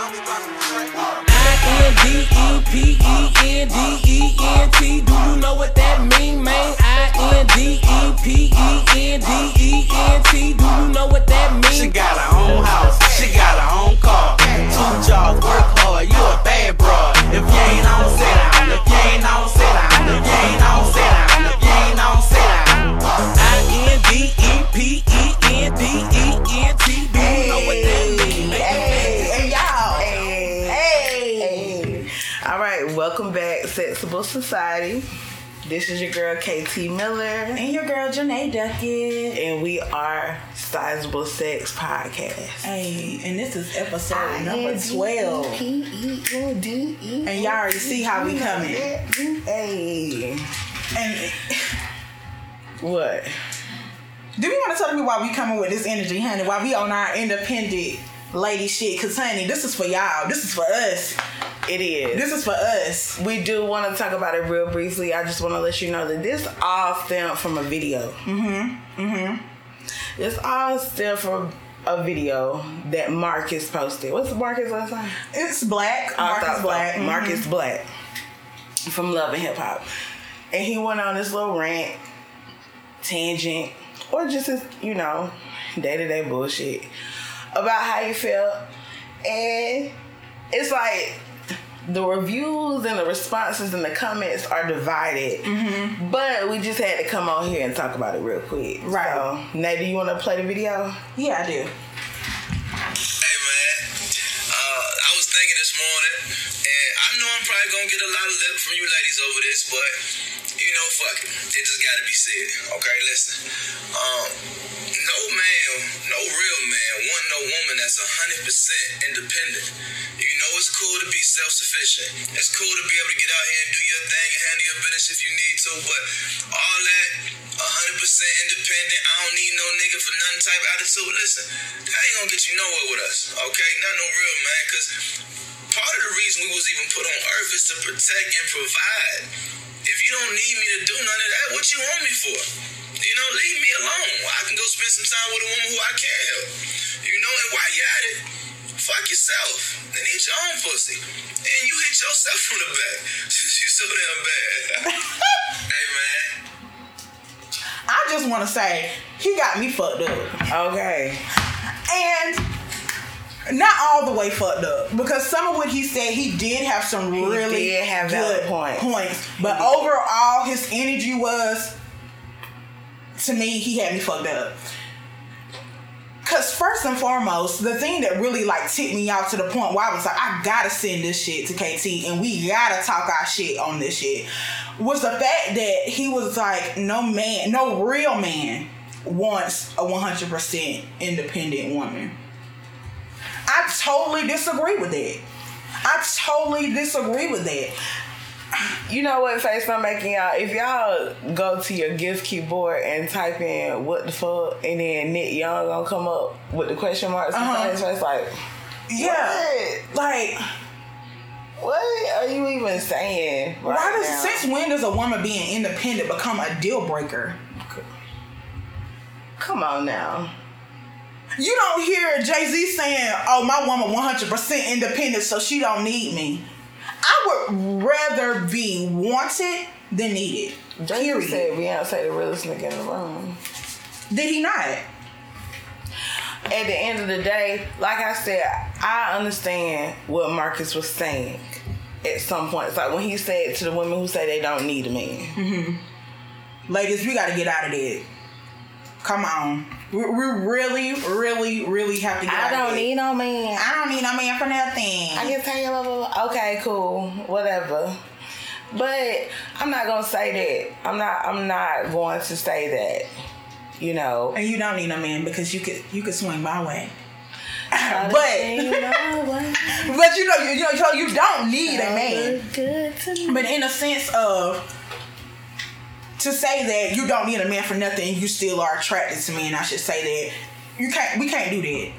I-N-D-E-P-E-N-D-E-N-T. Do you know what that mean, man? I-N-D-E-P-E-N-D-E-N-T. Do you know what that mean? She got her own house, she got her own car. Two jobs, work hard, you a bad broad. If you ain't on, sit down. If you ain't on, sit down. If you ain't on, sit down. If you ain't on, sit down. I-N-D-E-P-E-N-D-E-N-T. Sensible Society. This is your girl KT Miller, And your girl Janae Duckett. and we are Sizable Sex Podcast. Hey, and this is episode number 12. And y'all already see how we coming. Hey, And what? do we want to tell me why we coming with this energy, honey? Why we on our independent lady shit? Cause honey, this is for y'all. This is for us. It is. This is for us. we do want to talk about it real briefly. I just want to let you know that this all stemmed from a video. Mm-hmm. Mm-hmm. This all stemmed from a video that Marcus posted. What's Marcus last name? It's black. I Marcus. Black. Mhm. Marcus Black from Love and Hip Hop. And he went on this little rant, tangent, or just his, you know, day to day bullshit about how he felt. And it's like the reviews and the responses and the comments are divided. But we just had to come on here and talk about it real quick. Right. So, Nate, do you want to play the video? Yeah, I do. Hey man, uh, I was thinking this morning, probably gonna get a lot of lip from you ladies over this, but you know, fuck it, it just gotta be said. Okay, listen, um, no man, no real man, want no woman that's hundred percent independent. You know, it's cool to be self-sufficient. It's cool to be able to get out here and do your thing and handle your business if you need to, but all that. 100% independent. I don't need no nigga for nothing type attitude. Listen, that ain't gonna get you nowhere with us, okay? Not no real man, cause part of the reason we was even put on earth is to protect and provide. If you don't need me to do none of that, what you want me for? You know, leave me alone. I can go spend some time with a woman who I can help. You know, and while you at it, fuck yourself and eat your own pussy. And you hit yourself from the back since you so damn bad. hey man. I just want to say he got me fucked up. Okay. and not all the way fucked up because some of what he said he did have some He really did have good valid points. but overall his energy was to me he had me fucked up Cause first and foremost, the thing that really like tipped me out to the point where I was like, I gotta send this shit to KT and we gotta talk our shit on this shit, was the fact that he was like, no man, no real man wants a 100% independent woman. I totally disagree with that. I totally disagree with that. You know what face I'm making y'all? If y'all go to your GIF keyboard and type in what the fuck and then Nick Young gonna come up with the question marks Uh-huh. and face like Yeah. Like, what are you even saying? why does now? since when does a woman being independent become a deal breaker? Come on now. You don't hear Jay Z saying, "Oh, my woman 100% independent, so she don't need me." I would rather be wanted than needed. Jay said Beyonce the realest nigga in the room. Did he not? At the end of the day, like I said, I understand what Marcus was saying at some point. It's like when he said to the women who say they don't need a man. Mm-hmm. Ladies, we got to get out of there. Come on, we, we really, really, really have to get I don't need no man. I don't need no man for nothing. I can tell you blah, blah, blah. Okay, cool, whatever. But I'm not gonna say that. I'm not. I'm not going to say that. You know. and you don't need no man because you could you could swing my way. But but you know you, you know you don't need a man. But in a sense of to say that you don't need a man for nothing, you still are attracted to me, and I should say that you can't. We can't do that.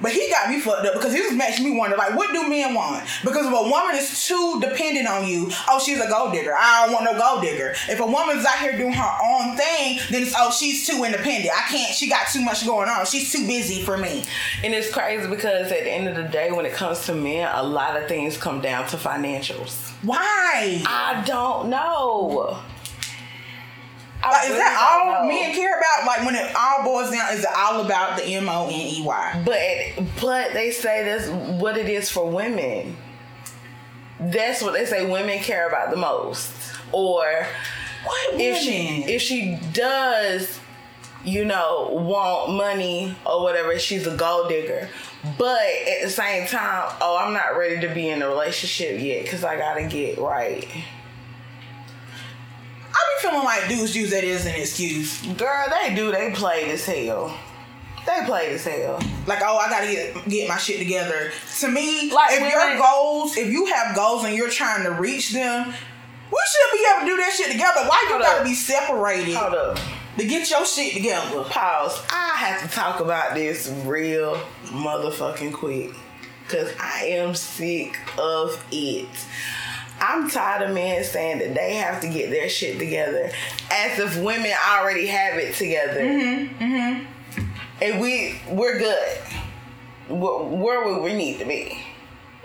But he got me fucked up because he was making me wonder, like, what do men want? Because if a woman is too dependent on you, oh, she's a gold digger. I don't want no gold digger. If a woman's out here doing her own thing, then it's, oh, she's too independent. I can't, she got too much going on. She's too busy for me. And it's crazy because at the end of the day, when it comes to men, a lot of things come down to financials. Why? I don't know. Is really that all know. men care about? Like, when it all boils down, is it all about the M O N E Y? But but they say that's what it is for women. That's what they say women care about the most. Or What if she if she does, you know, want money or whatever, she's a gold digger. But at the same time, oh, I'm not ready to be in a relationship yet because I gotta get right. I be feeling like dudes use that as an excuse. Girl, they do. They play as hell. They play as hell. Like, oh, I gotta get get my shit together. To me, Like, if your goals, if you have goals and you're trying to reach them, we should be able to do that shit together. Why you gotta up. be separated Hold up. to get your shit together? Pause. I have to talk about this real motherfucking quick. Cause I am sick of it. I'm tired of men saying that they have to get their shit together as if women already have it together. Mm-hmm. And we we're good. Where, where would we need to be?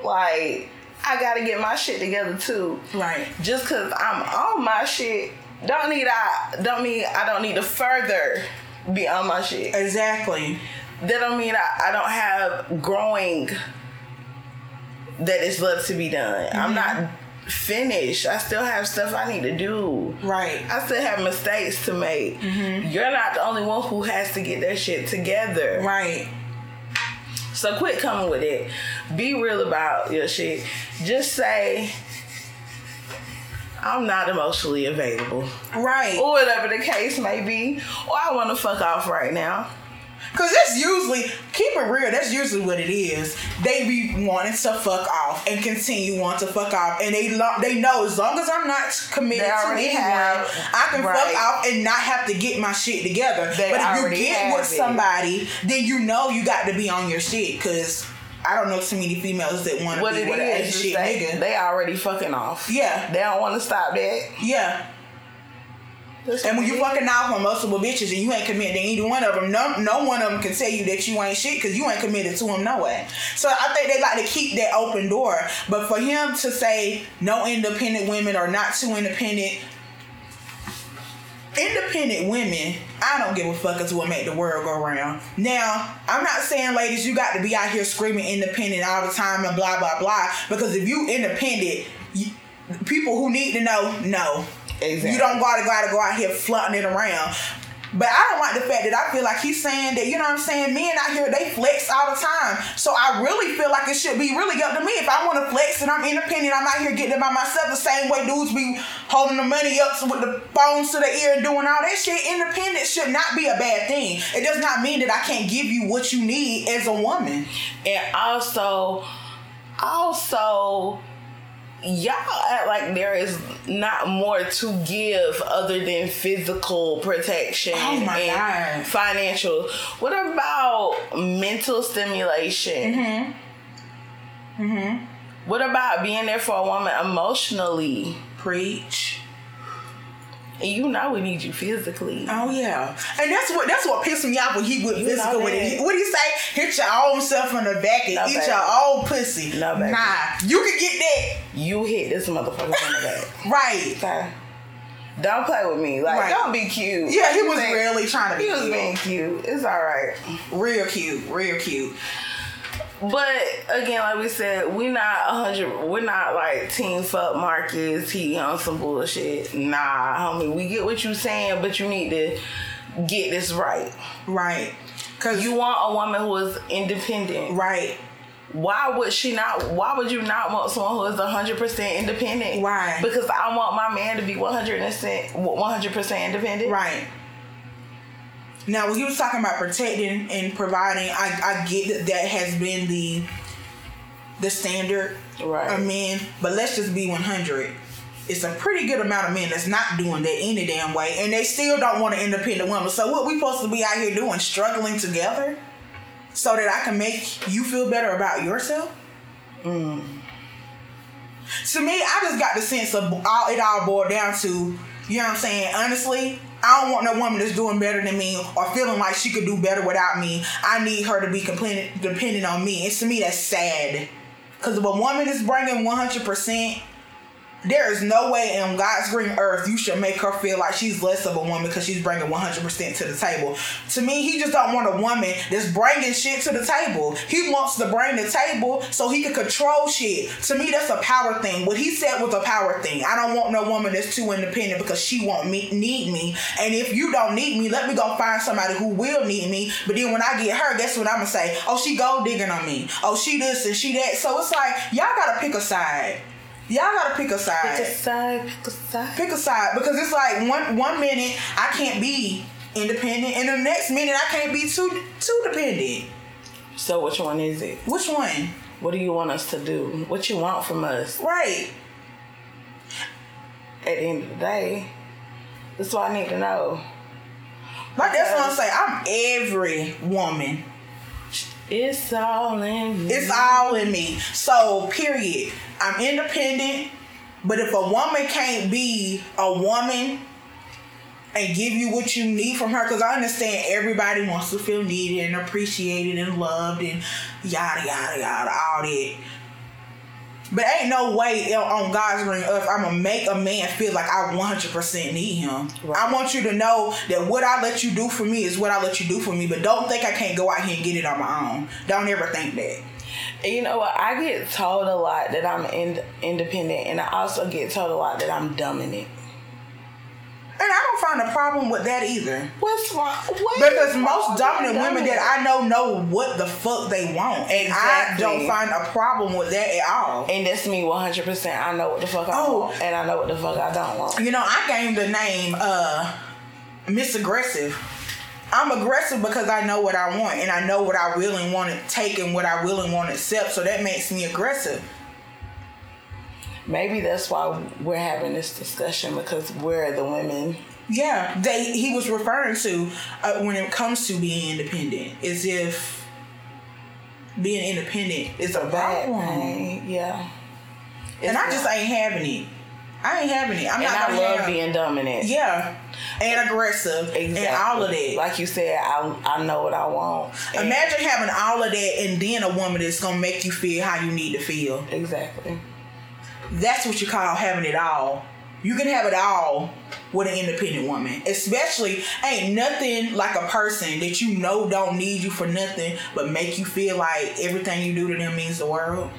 Like, I gotta get my shit together too. Right. Just cause I'm on my shit, don't need I don't mean I don't need to further be on my shit. Exactly. That don't mean I, I don't have growing that is left to be done. I'm not finished. I still have stuff I need to do. Right. I still have mistakes to make. Mm-hmm. You're not the only one who has to get their shit together. Right. So quit coming with it. Be real about your shit. Just say, I'm not emotionally available. Right. Or whatever the case may be. Or I want to fuck off right now. Cause that's usually keep it real. That's usually what it is. They be wanting to fuck off and continue wanting to fuck off, and they lo- they know as long as I'm not committed They to anyone, have- I can right. fuck off and not have to get my shit together. They but if you get with it. somebody, then you know you got to be on your shit. Cause I don't know too many females that want to be it with an is, ain't is shit they, nigga. they already fucking off. Yeah. They don't want to stop that. yeah. That's And when you fucking off on multiple bitches and you ain't committed to either one of them, no, no one of them can tell you that you ain't shit because you ain't committed to them no way. So I think they like to keep that open door. But for him to say no independent women or not too independent, independent women, I don't give a fuck as what make the world go round. Now, I'm not saying ladies you got to be out here screaming independent all the time and blah blah blah. Because if you independent, you, people who need to know know. Exactly. You don't gotta gotta go out here flaunting it around. But I don't like the fact that I feel like he's saying that, you know what I'm saying, men out here, they flex all the time. So I really feel like it should be really up to me. If I want to flex and I'm independent, I'm out here getting it by myself the same way dudes be holding the money up with the phones to the ear and doing all that shit. Independence should not be a bad thing. It does not mean that I can't give you what you need as a woman. And also, also, y'all act like there is not more to give other than physical protection Oh and God. financial. What about mental stimulation? Mm-hmm. Mm-hmm. What about being there for a woman emotionally? Preach. And you know we need you physically. Oh yeah, and that's what that's what pissed me off when he went You physical with it. What do you say? Hit your own self in the back and No, eat baby. your own pussy. No, baby. Nah, you can get that You hit this motherfucker in the back. right. Okay. Don't play with me. Like, Right. don't be cute. Yeah, he was think- really trying to be He was cute. being cute. It's all right. real cute, real cute. But again, like we said, we're not a hundred. We're not like team fuck Marcus. He on some bullshit. Nah, homie. We get what you saying, but you need to get this right. Right, cause You want a woman who is independent. right, Why would she not? Why would you not want someone who is hundred percent independent? Why? Because I want my man to be one hundred percent, one hundred percent independent. right. Now, when he was talking about protecting and providing, I, I get that that has been the the standard Right. of men, but let's just be one hundred. It's a pretty good amount of men that's not doing that any damn way, and they still don't want an independent woman. So what we supposed to be out here doing? Struggling together so that I can make you feel better about yourself? Mm. To me, I just got the sense of all it all boiled down to, you know what I'm saying? Honestly, I don't want no woman that's doing better than me or feeling like she could do better without me. I need her to be dependent on me. It's to me, that's sad. Because if a woman is bringing 100%, there is no way in God's green earth you should make her feel like she's less of a woman because she's bringing 100% to the table. To me, he just don't want a woman that's bringing shit to the table. He wants to bring the table so he can control shit. To me, that's a power thing. What he said was a power thing. I don't want no woman that's too independent because she won't me- need me. And if you don't need me, let me go find somebody who will need me. But then when I get her, guess what I'm gonna say? Oh, she gold digging on me. Oh, she this and she that. So it's like y'all gotta pick a side. Y'all gotta pick a side Pick a side, pick a side. pick a side because it's like one one minute I can't be independent and the next minute I can't be too too dependent. So which one is it? Which one? What do you want us to do? What you want from us? Right. At the end of the day, that's what I need to know. Like that's what I'm saying. I'm every woman. It's all in me. It's all in me. So period. I'm independent, but if a woman can't be a woman and give you what you need from her, because I understand everybody wants to feel needed and appreciated and loved and yada yada yada, all that. But ain't no way on God's green earth I'm gonna make a man feel like I 100% need him. I want you to know that what I let you do for me is what I let you do for me. But don't think I can't go out here and get it on my own. Don't ever think that. You know what? I get told a lot that I'm in- independent, and I also get told a lot that I'm dominant. And I don't find a problem with that either. What's wrong? What Because most dominant women that I know know what the fuck they want. And Exactly. I don't find a problem with that at all. And that's me 100%. I know what the fuck I Oh. want, and I know what the fuck I don't want. You know, I gave the name uh Miss Aggressive. I'm aggressive because I know what I want and I know what I really want to take and what I really want to accept. So that makes me aggressive. Maybe that's why we're having this discussion because we're the women. Yeah, they he was referring to uh, when it comes to being independent, as if being independent is a Bad thing. Yeah. and I just ain't having it. I ain't having it. I'm And not I love have, being dominant. yeah, and aggressive and all of that. Like you said, I I know what I want. Imagine having all of that and then a woman that's gonna make you feel how you need to feel. exactly. That's what you call having it all. You can have it all with an independent woman. Especially ain't nothing like a person that you know don't need you for nothing but make you feel like everything you do to them means the world.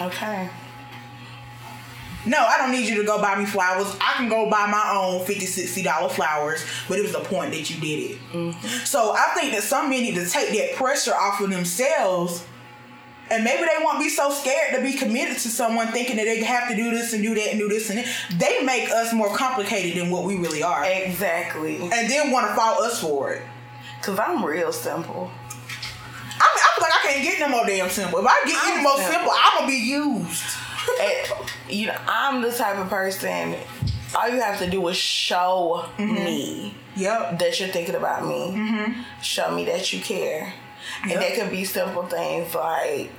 Okay. No, I don't need you to go buy me flowers. I can go buy my own 50 60 dollar flowers, but it was the point that you did it. Mm-hmm. So I think that some men need to take that pressure off of themselves. And maybe they won't be so scared to be committed to someone thinking that they have to do this and do that and do this and that. They make us more complicated than what we really are. Exactly. And, then want to fault us for it. Cause I'm real simple. I, mean, I feel like I can't get no more damn simple. If I get any I'm more simple. simple, I'm going to be used. And, you know, I'm the type of person. All you have to do is show mm-hmm. me Yep. that you're thinking about me. Mm-hmm. Show me that you care. And Yep. that could be simple things like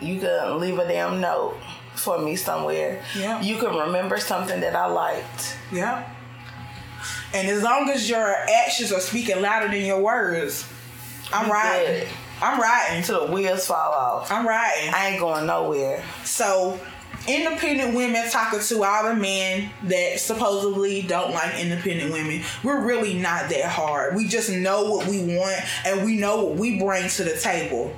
you can leave a damn note for me somewhere. Yeah. You can remember something that I liked. Yeah. And as long as your actions are speaking louder than your words, I'm You riding. I'm riding. Till the wheels fall off. I'm riding. I ain't going nowhere. So, independent women talking to all the men that supposedly don't like independent women, we're really not that hard. We just know what we want and we know what we bring to the table.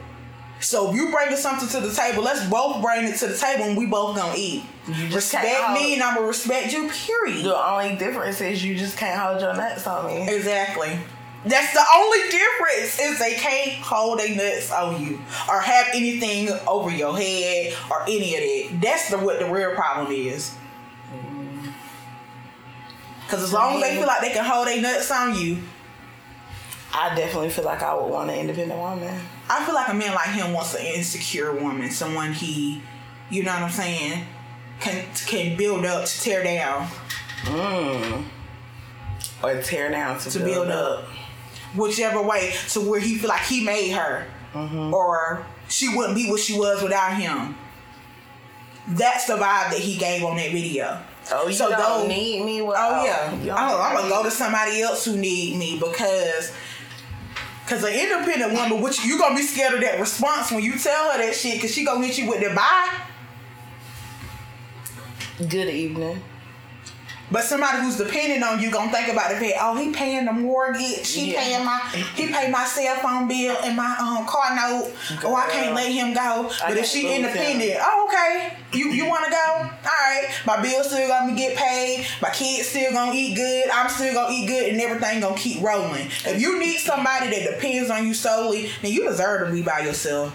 So if you bringing something to the table, let's both bring it to the table and we both gonna eat. You respect me and I'm gonna respect you, period. The only difference is you just can't hold your nuts on me. Exactly. That's the only difference is they can't hold their nuts on you or have anything over your head or any of that. That's the what the real problem is. Mm-hmm. Cause as long as they feel like they can hold their nuts on you, I definitely feel like I would want an independent woman. I feel like a man like him wants an insecure woman, someone he, you know what I'm saying, can can build up to tear down, mm. Or tear down to, to build up, whichever way to where he feel like he made her. Mm-hmm. or she wouldn't be what she was without him. That's the vibe that he gave on that video. Oh, you So don't those- need me? Well, Oh yeah, oh, I'm gonna go to somebody else who need me because, cause an independent woman, which you gonna be scared of that response when you tell her that shit, cause she gonna hit you with the bye. Good evening. But somebody who's dependent on you gonna think about the fact, oh, he paying the mortgage, he Yeah. paying my, he pay my cell phone bill and my um car note. Oh, I can't let him go. But if she independent, oh okay, you you wanna go? All right, my bills still gonna get paid. My kids still gonna eat good. I'm still gonna eat good, and everything gonna keep rolling. If you need somebody that depends on you solely, then you deserve to be by yourself.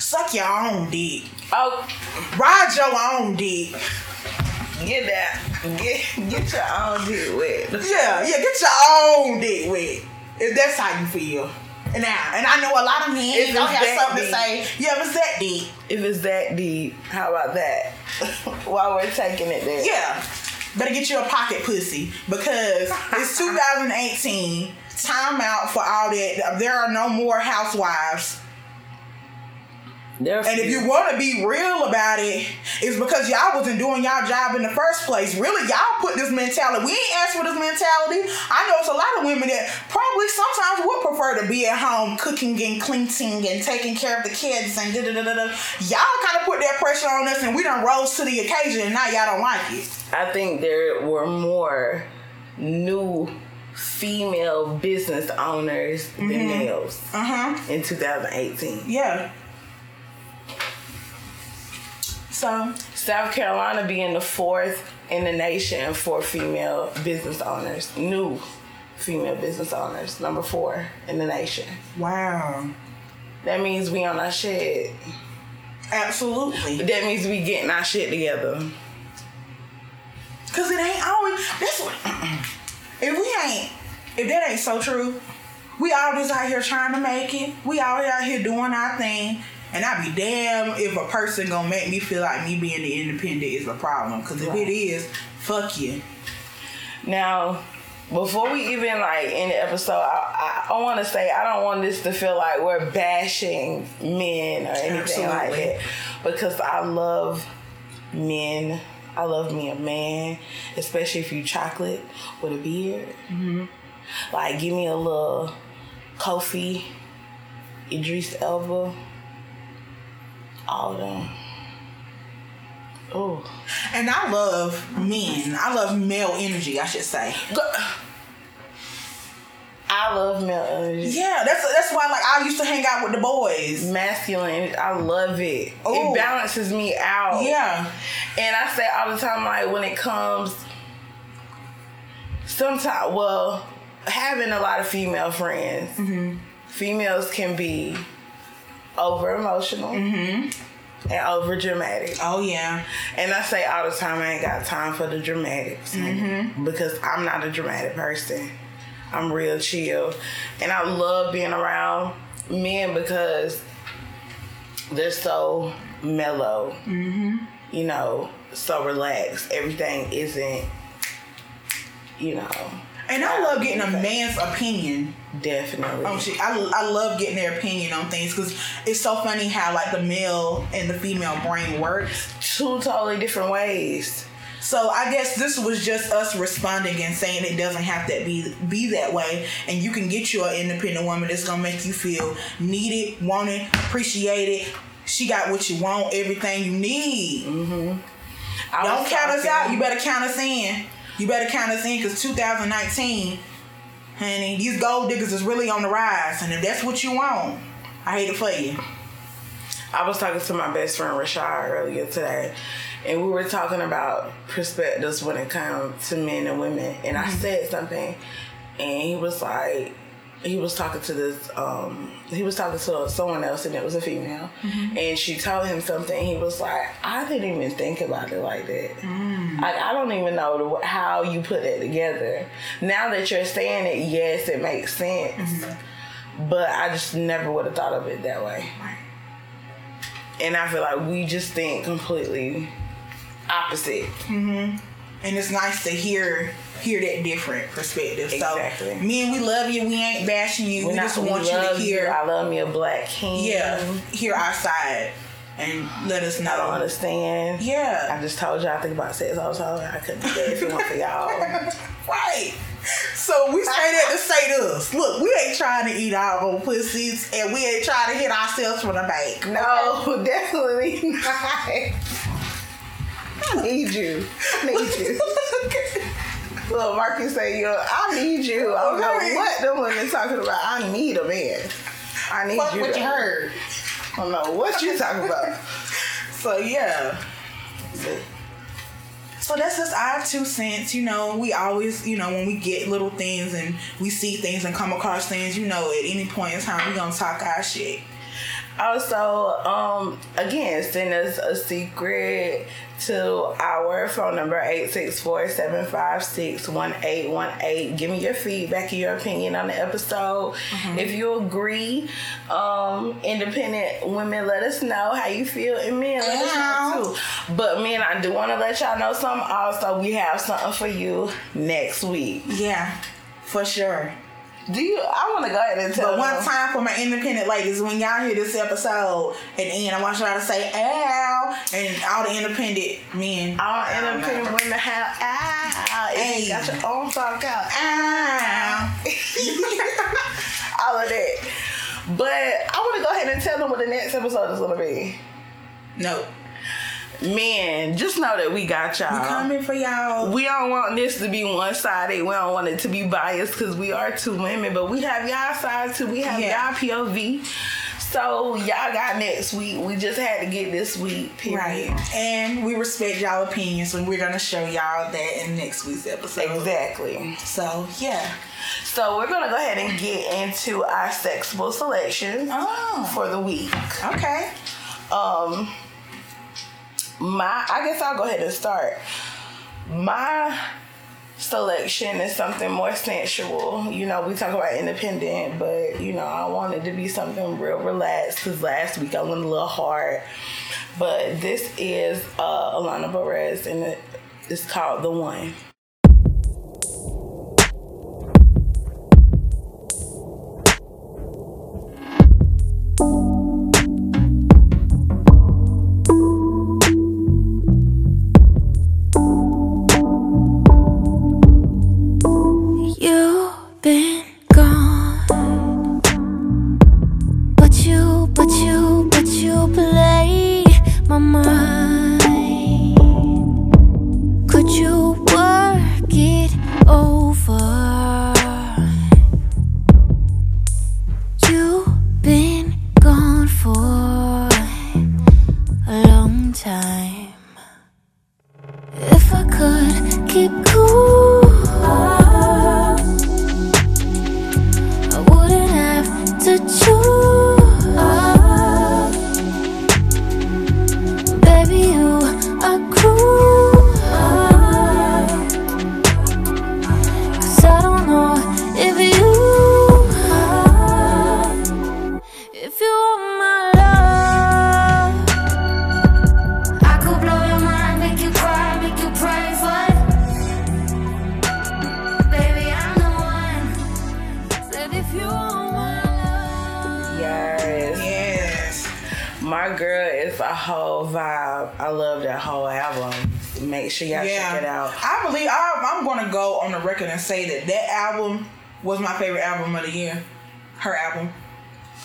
Suck your own dick. Oh, Ride your own dick. get that. Get get your own dick wet. Yeah, yeah, get your own dick wet. If that's how you feel. And now, and I know a lot of men If don't have something deep. to say. Yeah, if it's that deep. If it's that deep, how about that? While we're taking it there. Yeah. Better get you a pocket pussy because it's 2018. Time out for all that. There are no more housewives. And if you want to be real about it, it's because y'all wasn't doing y'all job in the first place. Really, y'all put this mentality. We ain't asked for this mentality. I know it's a lot of women that probably sometimes would prefer to be at home cooking and cleaning and taking care of the kids and da da da da. da. Y'all kind of put that pressure on us, and we done rose to the occasion, and now y'all don't like it. I think there were more new female business owners than males Uh huh. in 2018. Yeah. So South Carolina being the fourth in the nation for female business owners, new female business owners, number four in the nation. wow, That means we on our shit. absolutely. That means we getting our shit together. Cause it ain't always. That's what. If we ain't, if that ain't so true, we all just out here trying to make it. We all out here doing our thing. And I'd be damn if a person gonna make me feel like me being the independent is a problem. Cause if it is, fuck you. Now, before we even like end the episode, I, I, I want to say I don't want this to feel like we're bashing men or anything like Absolutely. that because I love men. I love me a man, especially if you chocolate with a beard. Mm-hmm. Like, give me a little Kofi, Idris Elba, all of them. Oh. And I love men. I love male energy, I should say. I love male energy. Yeah, that's that's why like I used to hang out with the boys. masculine. I love it. Ooh. It balances me out. Yeah. And I say all the time, like when it comes, sometimes, well, having a lot of female friends, Mm-hmm. females can be over emotional and over dramatic. Oh yeah. And I say all the time, I ain't got time for the dramatics Mm-hmm. because I'm not a dramatic person. I'm real chill, and I love being around men because they're so mellow. Mm-hmm. You know, so relaxed. Everything isn't, you know, And I love getting a man's opinion definitely. Oh, on shit. I, I love getting their opinion on things because it's so funny how like the male and the female brain works. Two totally different ways. So I guess this was just us responding and saying it doesn't have to be be that way, and you can get you an independent woman that's gonna make you feel needed, wanted, appreciated. She got what you want, everything you need. Mm-hmm. I Don't count us out. You better count us in. You better count us in because 2019, honey, these gold diggers is really on the rise. And if that's what you want, I hate it for you. I was talking to my best friend Rashad earlier today, and we were talking about perspectives when it comes to men and women. And I mm-hmm. said something, and he was like, he was talking to this, um, he was talking to someone else, and it was a female, mm-hmm. and she told him something. He was like, I didn't even think about it like that. Mm. Like I don't even know the, how you put that together. Now that you're saying it, yes, it makes sense. Mm-hmm. But I just never would have thought of it that way. And I feel like we just think completely opposite. Mm-hmm. And it's nice to hear hear that different perspective. Exactly. So, men, we love you. We ain't bashing you. We're we not- just want you to hear, I love me a black king. yeah, hear our side and let us I don't understand. Yeah. I just told y'all I think about sex all the time. I couldn't do that if it weren't for y'all. Right. So we say that to say to us. Look, we ain't trying to eat our own pussies and we ain't trying to hit ourselves from the back. No, definitely not. I need you. I need you. Look, Marcus say, yo, I need you. I don't know what them women talking about. I need a man. I need Fuck you. what to- you heard. I don't know what you talking about. So yeah. So that's just our two cents. You know, we always, you know, when we get little things and we see things and come across things, you know, at any point in time, we gonna talk our shit. Also, um, again, send us a secret to our phone number 864-756-1818. Give me your feedback and your opinion on the episode. If you agree, um, independent women, let us know how you feel, and men, let us know too. But men, I do want to let y'all know something. Also, we have something for you next week. Yeah, for sure. Do you? I want to go ahead and tell But one them. time for my independent ladies, when y'all hear this episode, and then I want y'all to say "ow," and all the independent men. All independent know. women have if Hey. you got your own talk out. Ow. all of that. But I want to go ahead and tell them what the next episode is gonna be. No, Man, just know that we got y'all. we coming for y'all. We don't want this to be one sided. We don't want it to be biased because we are two women, but we have y'all side too. We have Yeah. y'all POV. So y'all got next week. We just had to get this week. Period. Right. And we respect y'all opinions and we're gonna show y'all that in next week's episode. Exactly. So yeah. So we're gonna go ahead and get into our sexable selection Oh. for the week. Okay. Um, my I guess I'll go ahead and start. My selection is something more sensual. You know, we talk about independent, but you know, I wanted to be something real relaxed because last week I went a little hard. But this is uh, Alana Perez, and it, it's called The One. Say that that album was my favorite album of the year. Her album.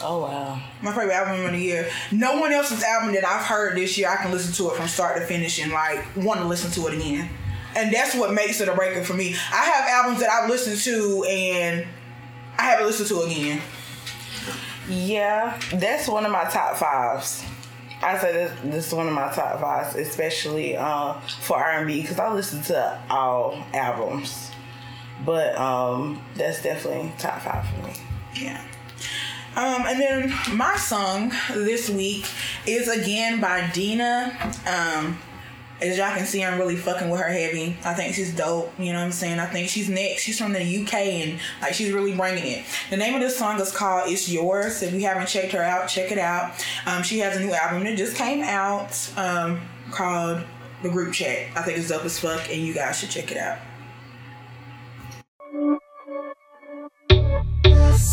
Oh wow. My favorite album of the year. No one else's album that I've heard this year, I can listen to it from start to finish and like want to listen to it again. And that's what makes it a breaker for me. I have albums that I've listened to and I haven't listened to again. Yeah, that's one of my top fives. I say this, this is one of my top fives, especially uh, for R and B, because I listen to all albums. But um, that's definitely top five for me. Yeah. Um, and then my song this week is again by Dina. Um, as y'all can see, I'm really fucking with her heavy. I think she's dope. You know what I'm saying? I think she's next. She's from the UK and like she's really bringing it. The name of this song is called "It's Yours." If you haven't checked her out, check it out. Um, she has a new album that just came out um, called "The Group Chat." I think it's dope as fuck, and you guys should check it out.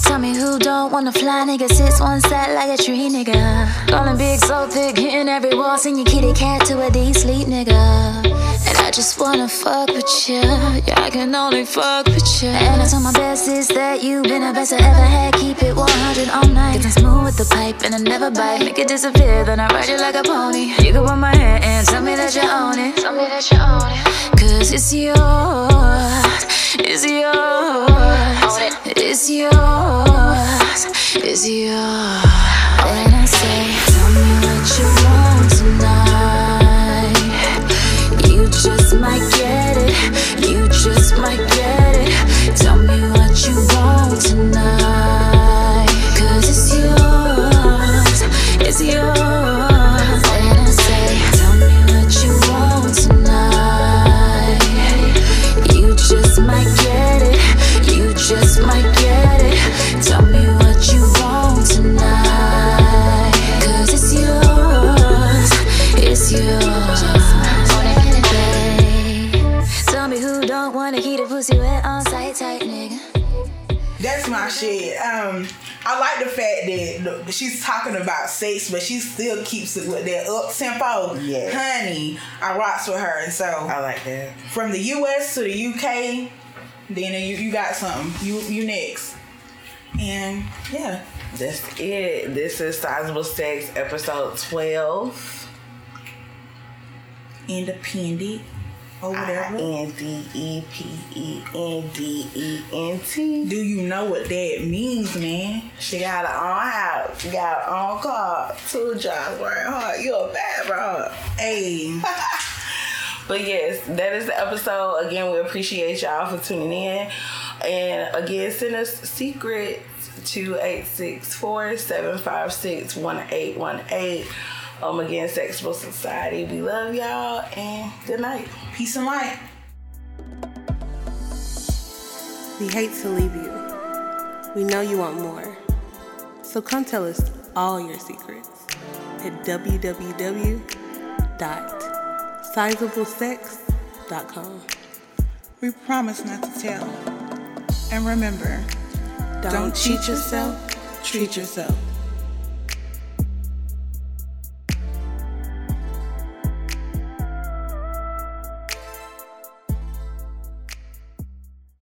Tell me who don't wanna fly, nigga. Sits one side like a tree, nigga. Calling big, so thick, hitting every wall. Send your kitty cat to a D sleep, nigga. And I just wanna fuck with you. Yeah, I can only fuck with you. And I told my best is that you been the best I ever had. Keep it 100 all night. Getting smooth with the pipe and I never bite. Make it disappear, then I ride you like a pony. You can hold my hand and tell me that you own it. Tell me that you own it. Cause it's yours. It's yours. It's yours. It's yours. When I say, tell me what you want tonight. You just might get it. You just might get it. Tell me what you want tonight. Cause it's yours. It's yours. The- she's talking about sex, but she still keeps it with that up tempo. Yeah. honey, I rocks with her, and so I like that. from the U.S. to the U.K., then you you got something. You you next, and yeah, That's it. This is Sizable Sex episode 12. independent or whatever. N D E P E N D E N T. Do you know what that means, man? She got her own house. Got her own car. Two jobs. Working hard. You a bad bro. Hey, But yes, that is the episode. Again, we appreciate y'all for tuning in. And again, send us secrets to 864-756-1818. Um again, Sexual Society. We love y'all and good night. peace and light. We hate to leave you. We know you want more. So come tell us all your secrets at www.sizablesex.com. We promise not to tell. And remember, Don't cheat yourself, treat yourself.